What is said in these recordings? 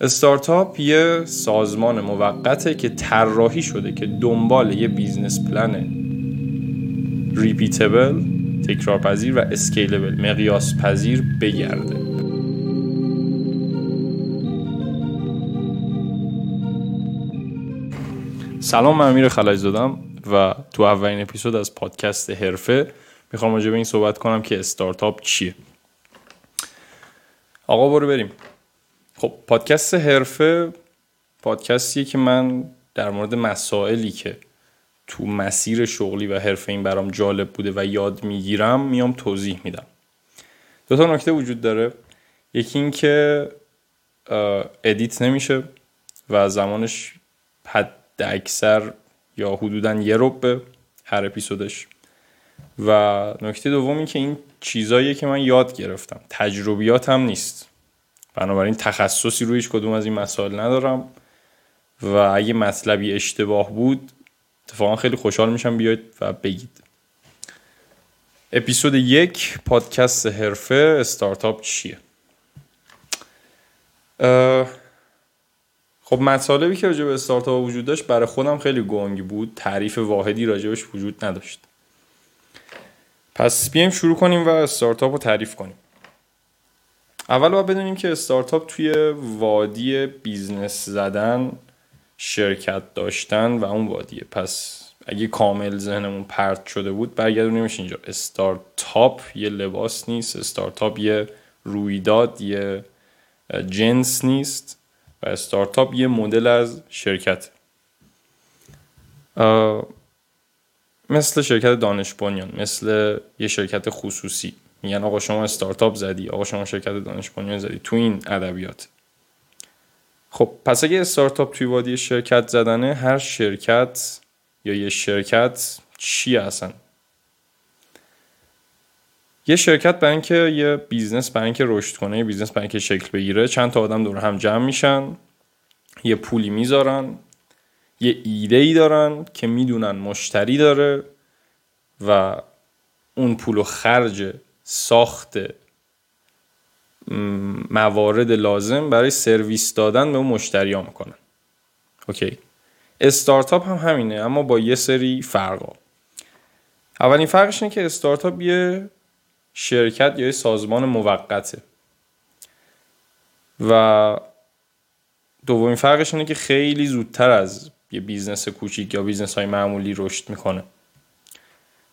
استارتاپ یه سازمان موقته که طراحی شده که دنبال یه business plan repeatable تکرارپذیر و اسکیلبل مقیاس پذیر بگرده. سلام من امیر خلج زادم و تو اولین اپیزود از پادکست حرفه می‌خوام راجع به این صحبت کنم که استارتاپ چیه. آقا برو بریم. خب پادکست حرفه پادکستیه که من در مورد مسائلی که تو مسیر شغلی و حرفه این برام جالب بوده و یاد می‌گیرم میام توضیح میدم. دو تا نکته وجود داره. یکی این که ادیت نمیشه و زمانش حد اکثر یا حدودا یه ربه هر اپیزودش. و نکته دومی که این چیزاییه که من یاد گرفتم. تجربیات هم نیست. بنابراین تخصصی روی هیچ کدوم از این مسائل ندارم. و اگه مطلبی اشتباه بود اتفاقا خیلی خوشحال میشم بیاید و بگید. اپیزود یک پادکست حرفه استارتاپ چیه؟ خب مطالبی که راجع به استارتاپ وجود داشت برای خودم خیلی گنگ بود. تعریف واحدی راجبش وجود نداشت. پس بیایم شروع کنیم و استارتاپ رو تعریف کنیم. اول باید بدونیم که استارتاپ توی وادی business زدن شرکت داشتن و اون وادیه. پس اگه کامل ذهنمون پرت شده بود برگردونیمش اینجا. استارتاپ یه لباس نیست استارتاپ یه رویداد یه جنس نیست و استارتاپ یه مدل از شرکت. مثل شرکت دانش بنیان مثل یه شرکت خصوصی. میگن آقا شما استارتاپ زدی آقا شما شرکت دانش بنیان زدی تو این ادبیات. خب پس اگه استارتاپ توی وادی شرکت زدنه هر شرکت یا یه شرکت چی هستن؟ یه شرکت برای اینکه یه business برای اینکه رشد کنه یه business برای اینکه شکل بگیره چند تا آدم دور هم جمع میشن یه پولی می‌ذارن یه ایده ای دارن که می‌دونن مشتری داره و اون پول و خرج ساخت موارد لازم برای سرویس دادن به اون مشتری ها می‌کنن. اوکی استارتاپ هم همینه اما با یه سری فرقا اولین فرقش اینه که استارتاپ یه شرکت یا یه سازمان موقته. و دومین فرقش اینه که خیلی زودتر از یه business کوچیک یا business های معمولی رشد می‌کنه.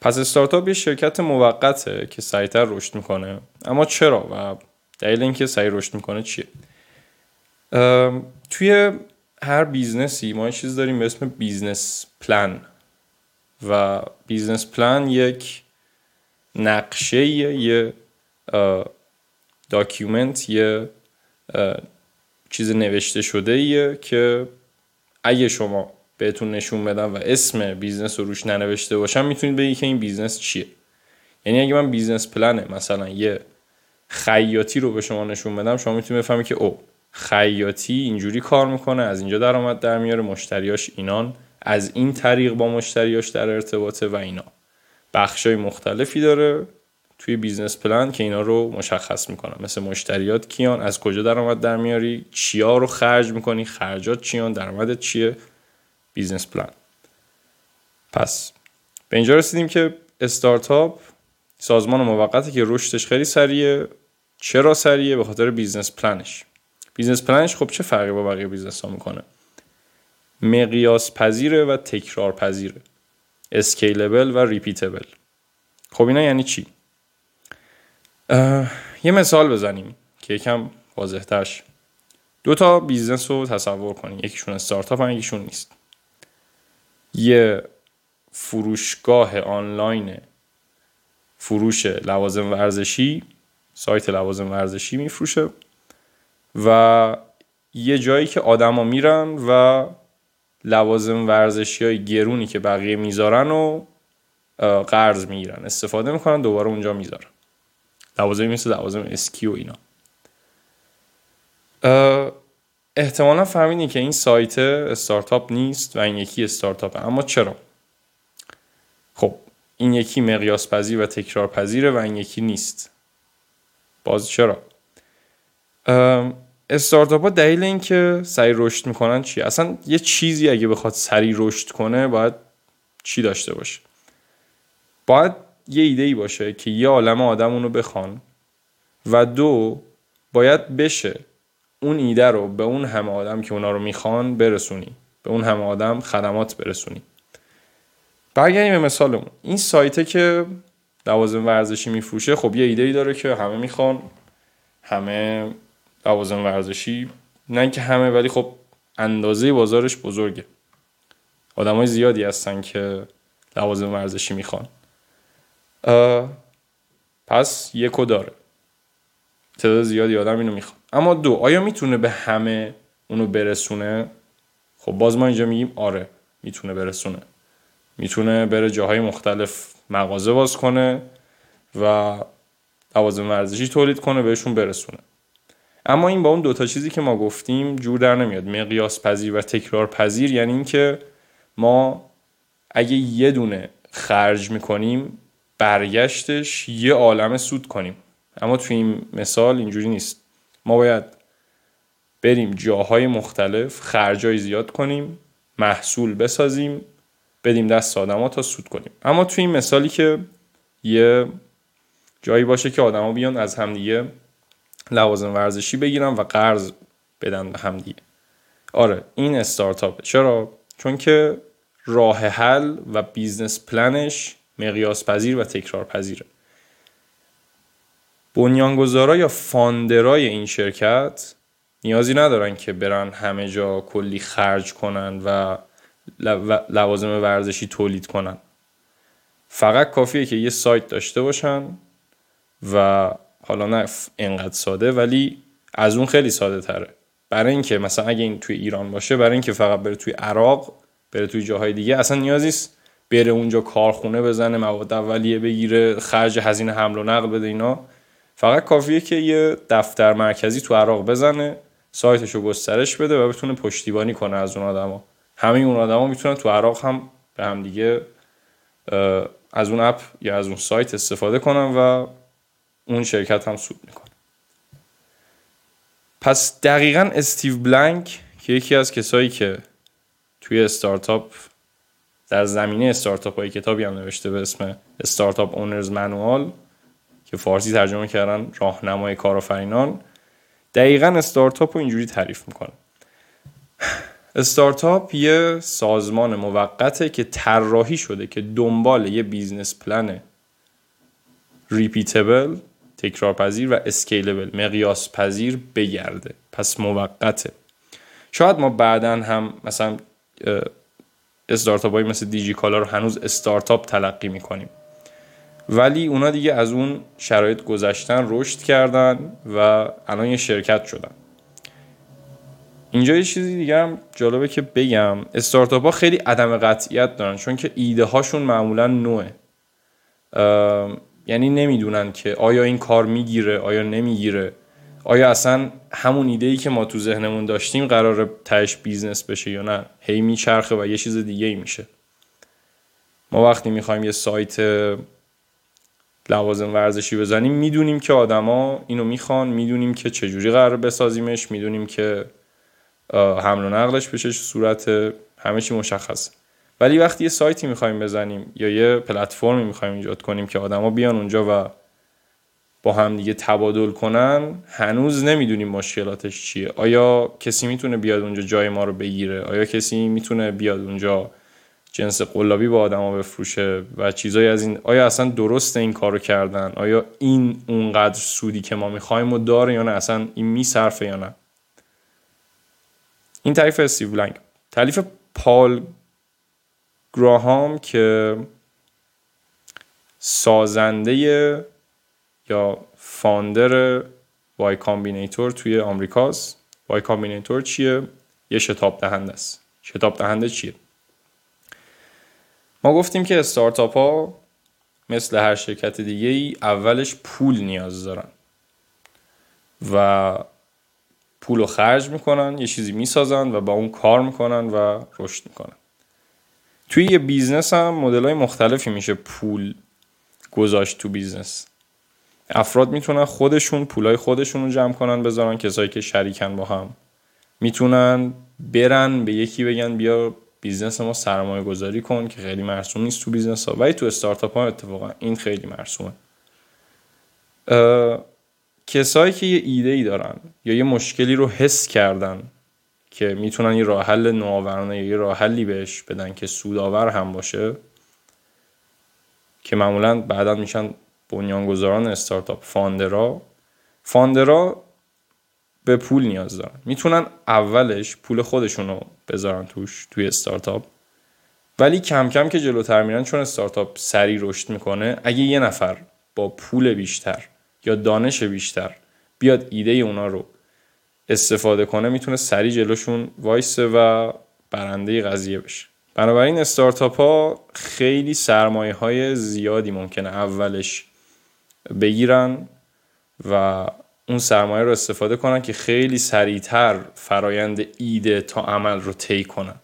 پس استارتاپ یه شرکت موقته که سریعتر رشد می‌کنه. اما چرا و دلیل اینکه سریع رشد می‌کنه چیه؟ توی هر business ی ما یه چیز داریم به اسم business plan و business plan یک نقشه یه document یه چیز نوشته شده ایه که اگه شما بهتون نشون بدم و اسم business رو روش ننوشته باشم می‌تونید بگید که این business چیه. یعنی اگه من business plan ه مثلا یه خیاطی رو به شما نشون بدم شما می‌تونید بفهمید که او خیاطی اینجوری کار می‌کنه از اینجا درآمد در میاره مشتریاش اینان از این طریق با مشتریاش در ارتباطه و اینا. بخشای مختلفی داره توی business plan که اینا رو مشخص می‌کنم مثل مشتریات کیان از کجا درآمد در میاری چیا رو خرج می‌کنی خرجات چیان درآمدت چیه. business plan. پس به اینجا رسیدیم که استارتاپ سازمان موقتی که رشدش خیلی سریعه. چرا سریعه؟ به خاطر business plan ش business plan ش خب چه فرقی با بقیه business ها می‌کنه؟ مقیاس پذیره و تکرار پذیره. scalable و repeatable. خب اینا یعنی چی؟ یه مثال بزنیم که یکم واضحتر شه. دو تا business رو تصور کنیم. یکیشون استارتاپه یکیشون نیست. یه فروشگاه آنلاین فروش لوازم ورزشی سایت لوازم ورزشی میفروشه و یه جایی که آدما میرن و لوازم ورزشی های گرونی که بقیه می‌ذارن و قرض می‌گیرن. استفاده می‌کنن دوباره اونجا می‌ذارن. لوازم مثل لوازم اسکی و اینا. احتمالا فهمیدین که این سایت استارتاپ نیست و این یکی استارتاپه اما چرا؟ خب این یکی مقیاس پذیر و تکرار پذیره و این یکی نیست. باز چرا؟ استارتاپ ها دلیل اینکه سریع رشد می‌کنن چیه؟ اصلا یه چیزی اگه بخواد سریع رشد کنه باید چی داشته باشه؟ باید یه ایده ای باشه که یه عالم آدم اونو بخوان و دو باید بشه اون ایده رو به اون همه آدم که اونا رو می‌خوان برسونی. به اون همه آدم خدمات برسونی. برگردیم به مثالمون. این سایته که لوازم ورزشی میفروشه خب یه ایده ای داره که همه می‌خوان همه لوازم ورزشی. نه اینکه همه ولی خب اندازه بازارش بزرگه. های زیادی هستن که لوازم ورزشی می‌خوان. پس یکو داره. تعداد زیادی آدم اینو می‌خوان. اما دو آیا می‌تونه به همه اونو برسونه؟ خب باز ما اینجا میگیم آره می‌تونه برسونه. می‌تونه بره جاهای مختلف مغازه باز کنه و لوازم ورزشی تولید کنه بهشون برسونه. اما این با اون دوتا چیزی که ما گفتیم جور در نمیاد. مقیاس پذیر و تکرار پذیر یعنی اینکه ما اگه یه دونه خرج می‌کنیم برگشتش یه عالم سود کنیم. اما توی این مثال اینجوری نیست. ما باید بریم جاهای مختلف خرجای زیاد کنیم محصول بسازیم بدیم دست آدما تا سود کنیم. اما توی این مثالی که یه جایی باشه که آدما بیان از همدیگه لوازم ورزشی بگیرن و قرض بدن به همدیگه. آره این استارتاپه چرا؟ چون که راه حل و business plan ش مقیاس پذیر و تکرار پذیره بنیانگذارا یا فاندرای این شرکت نیازی ندارن که برن همه جا کلی خرج کنن و لوازم ورزشی تولید کنن. فقط کافیه که یه سایت داشته باشن و حالا نه اینقدر ساده ولی از اون خیلی ساده تره. برای اینکه مثلا اگه این توی ایران باشه برای اینکه فقط بره توی عراق بره توی جاهای دیگه اصلا نیازی است بره اونجا کارخونه بزنه مواد اولیه بگیره خرج هزینه حمل و نقل بده اینا. فقط کافیه که یه دفتر مرکزی تو عراق بزنه سایتش رو گسترش بده و بتونه پشتیبانی کنه از اون آدما. همه اون آدما می‌تونن تو عراق هم به هم دیگه از اون اپ یا از اون سایت استفاده کنن و اون شرکت هم سود می‌کنه. پس دقیقا استیو بلنک که یکی از کسایی که توی استارتاپ در زمینه استارتاپ های کتابی هم نوشته به اسم استارتاپ اونرز منوال که فارسی ترجمه کردن راهنمای کارآفرینان. دقیقا استارتاپ رو اینجوری تعریف می‌کنه استارتاپ یه سازمان موقته که طراحی شده که دنبال یه business plan repeatable تکرارپذیر و scalable مقیاس پذیر بگرده. پس موقته. شاید ما بعدا هم مثلا استارتاپ های مثل دیجی کالا رو هنوز استارتاپ تلقی می‌کنیم. ولی اونا دیگه از اون شرایط گذشتن رشد کردن و الان یه شرکت شدن. اینجا یه چیزی دیگه هم جالبه که بگم. استارتاپ ها خیلی عدم قطعیت دارن چون که ایده هاشون معمولا نوئه. یعنی نمی‌دونن که آیا این کار می‌گیره آیا نمی‌گیره. آیا اصلا همون ایده ای که ما تو ذهنمون داشتیم قرار تهش business بشه یا نه. هی میچرخه و یه چیز دیگه ای میشه. ما وقتی می‌خوایم یه سایت لوازم ورزشی بزنیم می‌دونیم که آدما اینو می‌خوان می‌دونیم که چجوری قرار بسازیمش می‌دونیم که حمل و نقلش بشه صورت همه چی مشخصه. ولی وقتی یه سایتی می‌خوایم بزنیم یا یه پلتفرمی می‌خوایم ایجاد کنیم که آدما بیان اونجا و با هم دیگه تبادل کنن هنوز نمی‌دونیم مشکلاتش چیه. آیا کسی می‌تونه بیاد اونجا جای ما رو بگیره؟ آیا کسی می‌تونه بیاد اونجا جنس قلابی با آدما بفروشه و چیزایی از این آیا اصلا درست این کارو کردن؟ آیا این اونقدر سودی که ما می‌خوایم و داره یا نه؟ اصلا این میصرفه یا نه؟ این تعریف استیو بلنک تعریف پال گراهام که سازنده یا founder Y Combinator توی آمریکاست. Y Combinator چیه؟ یه شتاب دهنده است. شتاب دهنده چیه؟ ما گفتیم که استارتاپ ها مثل هر شرکت دیگه ای اولش پول نیاز دارن. و پول رو خرج می‌کنن یه چیزی می‌سازن و با اون کار می‌کنن و رشد می‌کنن. توی یه business هم مدل های مختلفی میشه پول گذاشت تو business. افراد می‌تونن خودشون پولای خودشون رو جمع کنن بذارن کسایی که شریکن با هم می‌تونن برن به یکی بگن بیا business ما سرمایه گذاری کن که خیلی مرسوم نیست تو business ها ولی تو استارتاپ ها اتفاقا این خیلی مرسومه. کسایی که یه ایده ای دارن یا یه مشکلی رو حس کردن که می‌تونن یه راه حل نوآورانه یا یه راه حلی بهش بدن که سودآور هم باشه که معمولا بعدا میشن بنیانگذاران استارتاپ founder ا. فاندرا به پول نیاز دارن. می‌تونن اولش پول خودشون رو بذارن توش توی استارتاپ. ولی کم کم که جلوتر میرن چون استارتاپ سریع رشد می‌کنه اگه یه نفر با پول بیشتر یا دانش بیشتر بیاد ایده اونا رو استفاده کنه می‌تونه سریع جلوشون وایسه و برنده قضیه بشه. بنابراین استارتاپ ها خیلی سرمایه های زیادی ممکنه اولش بگیرن و اون سرمایه رو استفاده کنن که خیلی سریعتر فرایند ایده تا عمل رو طی کنن.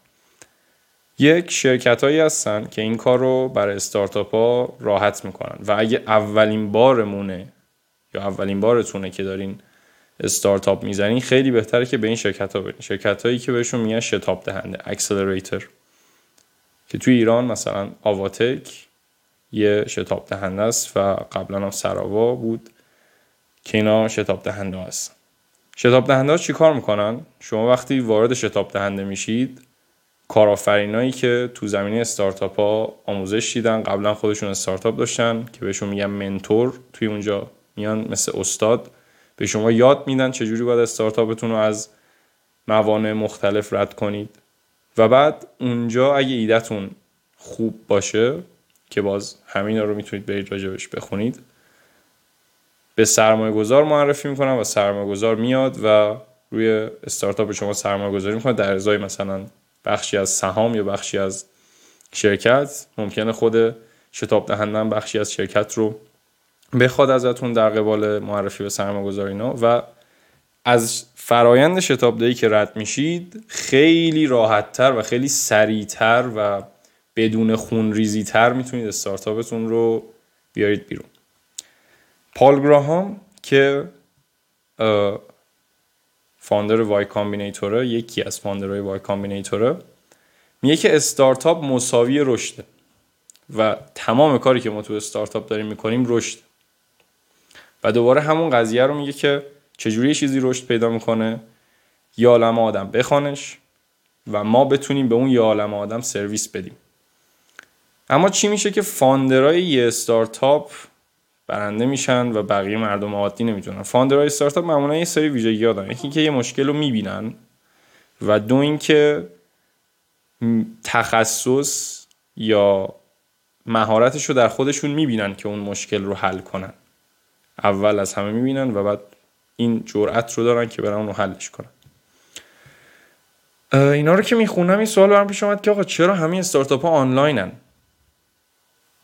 یک شرکت هایی هستن که این کار رو برای استارتاپ ها راحت می‌کنن. و اگه اولین بارمونه یا اولین بارتونه که دارین استارتاپ می‌زنین خیلی بهتره که به این شرکت ها برین. شرکت هایی که بهشون میگن شتاب دهنده اکسلراتور که توی ایران مثلا آواتک یه شتاب دهنده است و قبلا هم سراوا بود. که اینا شتاب دهنده هست شتاب دهنده ها چی کار می‌کنن؟ شما وقتی وارد شتاب دهنده میشید کارآفرینایی که تو زمینه استارتاپ ها آموزش دیدن قبلا خودشون استارتاپ داشتن که بهشون میگن منتور توی اونجا میان مثل استاد به شما یاد میدن چجوری باید استارتاپتون رو از موانع مختلف رد کنید و بعد اونجا اگه ایدهتون خوب باشه که باز همین رو می‌تونید برید راجبش بخونید به سرمایه گذار معرفی می‌کنن و سرمایه گذار میاد و روی استارتاپ شما سرمایه گذاری می‌کنه. در ازای مثلا بخشی از سهام یا بخشی از شرکت ممکنه خود شتاب دهندن بخشی از شرکت رو بخواد ازتون در قبال معرفی به سرمایه گذاری و از فرایند شتاب دهی که رد میشید خیلی راحتتر و خیلی سریعتر و بدون خون ریزی تر می‌تونید استارتاپتون رو بیارید بیرون. پال گراهام که founder Y Combinator ه یکی از founder های Y Combinator ه میگه که استارتاپ مساوی رشده و تمام کاری که ما تو استارتاپ داریم می‌کنیم رشد و دوباره همون قضیه رو میگه که چجوری چیزی رشد پیدا می‌کنه؟ یه عالم آدم بخوانش و ما بتونیم به اون یه عالم آدم سرویس بدیم. اما چی میشه که founder ای یه استارتاپ برنده میشن و بقیه مردم عادی نمی‌تونن founder های استارتاپ معمولا یه سری ویژگی دارن یکی که یه مشکل رو می‌بینن و دو اینکه تخصص یا مهارتش رو در خودشون می‌بینن که اون مشکل رو حل کنن. اول از همه می‌بینن و بعد این جرأت رو دارن که برن اون رو حلش کنن. اینا رو که می‌خونم این سوال برام پیش اومد که آقا چرا همین استارتاپ ها آنلاینن؟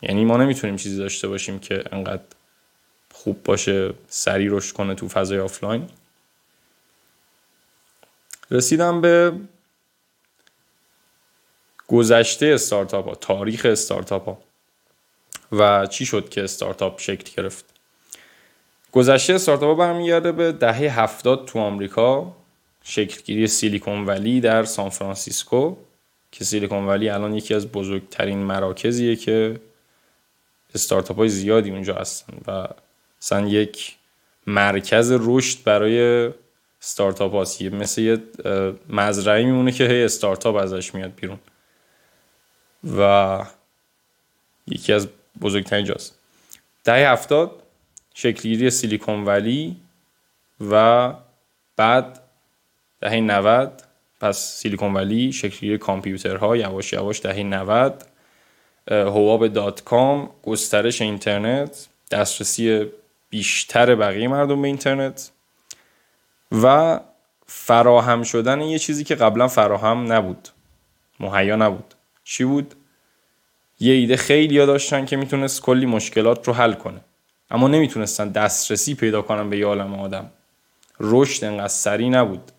یعنی ما نمی‌تونیم چیزی داشته باشیم که انقدر خوب باشه سریع رشد کنه تو فضای آفلاین. رسیدم به گذشته استارتاپ ها تاریخ استارتاپ ها و چی شد که استارتاپ شکل گرفت؟ گذشته استارتاپ ها برمیگرده به دهه هفتاد تو آمریکا. شکلگیری سیلیکون ولی در سان فرانسیسکو که سیلیکون ولی الان یکی از بزرگترین مراکزیه که استارتاپ های زیادی اونجا هستن و مثلا یک مرکز رشد برای استارتاپ هاست. مثل یه مزرعه میمونه که هی استارتاپ ازش میاد بیرون. و یکی از بزرگترین جاست. دهه هفتاد شکلگیری سیلیکون ولی و بعد دهه 90 پس سیلیکون ولی شکلگیری کامپیوترها یواش یواش دهه 90 هواب دات کام گسترش اینترنت دسترسی بیشتر بقیه مردم به اینترنت و فراهم شدن یه چیزی که قبلا فراهم نبود. مهیا نبود. چی بود؟ یه ایده خیلی ها داشتن که می‌تونست کلی مشکلات رو حل کنه. اما نمی‌تونستن دسترسی پیدا کنن به یه عالم آدم. رشد انقدر سریع نبود.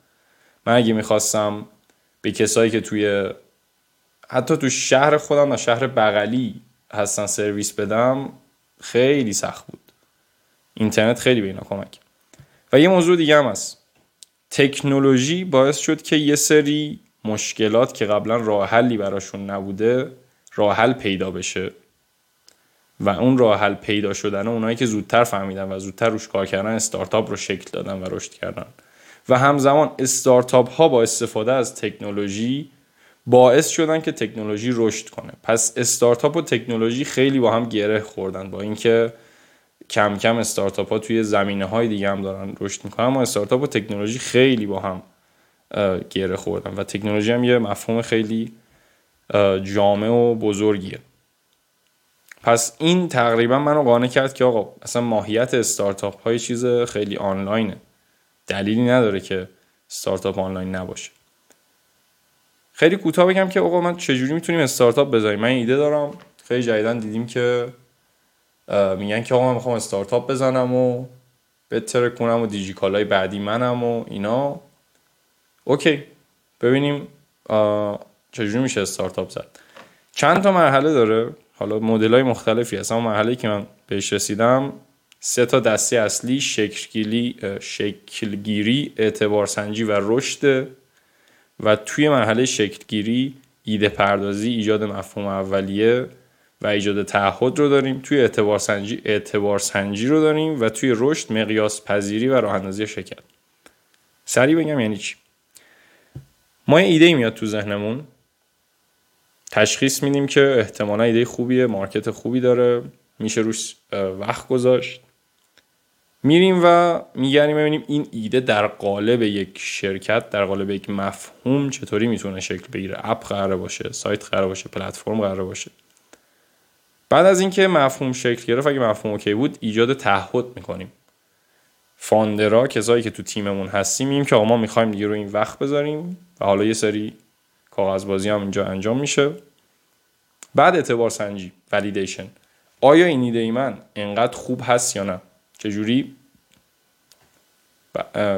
من اگه می‌خواستم به کسایی که توی حتی تو شهر خودم و شهر بغلی هستن سرویس بدم خیلی سخت بود. اینترنت خیلی به اینا کمک و یه موضوع دیگه هم هست. تکنولوژی باعث شد که یه سری مشکلات که قبلا راه حلی براشون نبوده راه حل پیدا بشه. و اون راه حل پیدا شدن اونایی که زودتر فهمیدن و زودتر روش کار کردن استارتاپ رو شکل دادن و رشد کردن. و همزمان استارتاپ ها با استفاده از تکنولوژی باعث شدن که تکنولوژی رشد کنه. پس استارتاپ و تکنولوژی خیلی با هم گره خوردن با اینکه کم کم استارتاپ ها توی زمینه های دیگه هم دارن رشد می‌کنن اما استارتاپ و تکنولوژی خیلی با هم گره خوردن و تکنولوژی هم یه مفهوم خیلی جامع و بزرگیه. پس این تقریبا منو قانع کرد که آقا اصلا ماهیت استارتاپ های چیز خیلی آنلاینه. دلیلی نداره که استارتاپ آنلاین نباشه. خیلی کوتاه بگم که آقا من چجوری می‌تونیم استارتاپ بذاریم؟ من ایده دارم. خیلی جدیدن دیدیم که میگن که آقا من می‌خوام استارتاپ بزنم و بهتر کنم و دیجیکالای بعدی منم و اینا. اوکی ببینیم چجوری میشه استارتاپ زد. چند تا مرحله داره. حالا مدل های مختلفی هست. اما مرحله که من بهش رسیدم سه تا دسته اصلی شکلگیری شکلگیری اعتبار سنجی و رشد. و توی مرحله شکلگیری ایده پردازی ایجاد مفهوم اولیه و ایجاد تعهد رو داریم توی اعتبار سنجی اعتبار سنجی رو داریم و توی رشد مقیاس پذیری و راه اندازی شرکت. سریع بگم یعنی چی؟ ما یه ایده میاد تو ذهنمون. تشخیص میدیم که احتمالا ایده خوبیه مارکت خوبی داره میشه روش وقت گذاشت. میریم و میگردیم ببینیم این ایده در قالب یک شرکت در قالب یک مفهوم چطوری می‌تونه شکل بگیره. اپ قرار باشه سایت قرار باشه پلتفرم قرار باشه. بعد از اینکه مفهوم شکل گرفت اگه مفهوم OK بود ایجاد تعهد می‌کنیم. founder ا کسایی که تو تیممون هستیم میگیم که آقا ما می‌خوایم دیگه رو این وقت بذاریم و حالا یه سری کاغذبازی هم اینجا انجام میشه. بعد اعتبار سنجی validation آیا این ایده ی من انقدر خوب هست یا نه؟ چجوری؟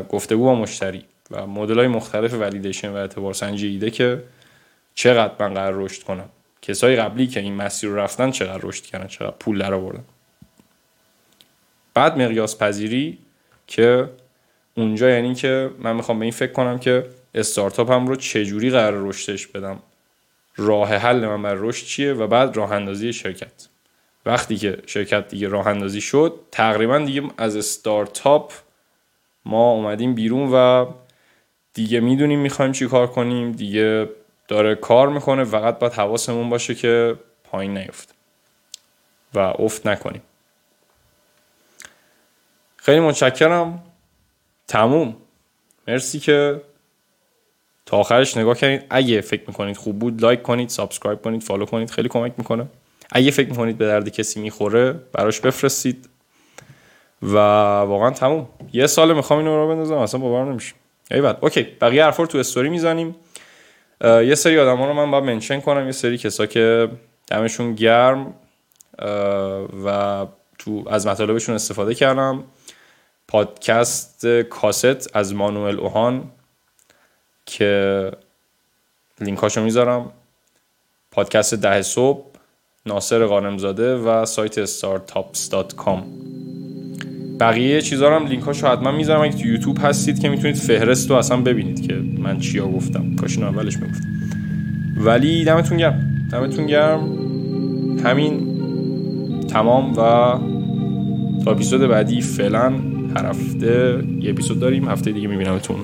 گفتگو با مشتری و مدل های مختلف validation و اعتبار سنجی ایده که چقدر من قرار رشد کنم. کسای قبلی که این مسیر رو رفتن چقدر رشد کردن چقدر پول در آوردن. بعد مقیاس پذیری که اونجا یعنی که من می‌خوام به این فکر کنم که استارتاپ هم رو چجوری قرار رشدش بدم. راه حل من بر رشد چیه و بعد راه اندازی شرکت. وقتی که شرکت دیگه راه اندازی شد تقریبا دیگه از استارتاپ ما اومدیم بیرون و دیگه می‌دونیم می‌خوایم چی کار کنیم دیگه داره کار می‌کنه فقط باید حواسمون باشه که پایین نیفت و افت نکنیم. خیلی متشکرم. تموم. مرسی که تا آخرش نگاه کردید اگه فکر می‌کنید خوب بود like کنید subscribe کنید follow کنید خیلی کمک می‌کنه. اگه فکر می‌کنید به درد کسی می‌خوره براش بفرستید. و واقعا تموم. یه سال می‌خوام اینو رو بندازم اصلا باور نمیشه ای بعد اوکی. بقیه حرفا تو استوری می‌زنیم. یه سری آدم ها رو من باید منشن کنم یه سری کسا که دمشون گرم و تو از مطالبشون استفاده کردم. پادکست کاست از مانوئل اوهان که لینکاشو می‌ذارم. پادکست ده صبح. ناصر قانمزاده و سایت startups.com بقیه چیزا رو هم لینکاشو حتما می‌ذارم. اگه تو یوتیوب هستید که می‌تونید فهرست رو اصلا ببینید که من چیا گفتم. کاش اولش می‌گفتم. ولی دمتون گرم. دمتون گرم. همین تمام و تا اپیزود بعدی فعلا هر هفته یه اپیزود داریم. هفته دیگه میبینمتون.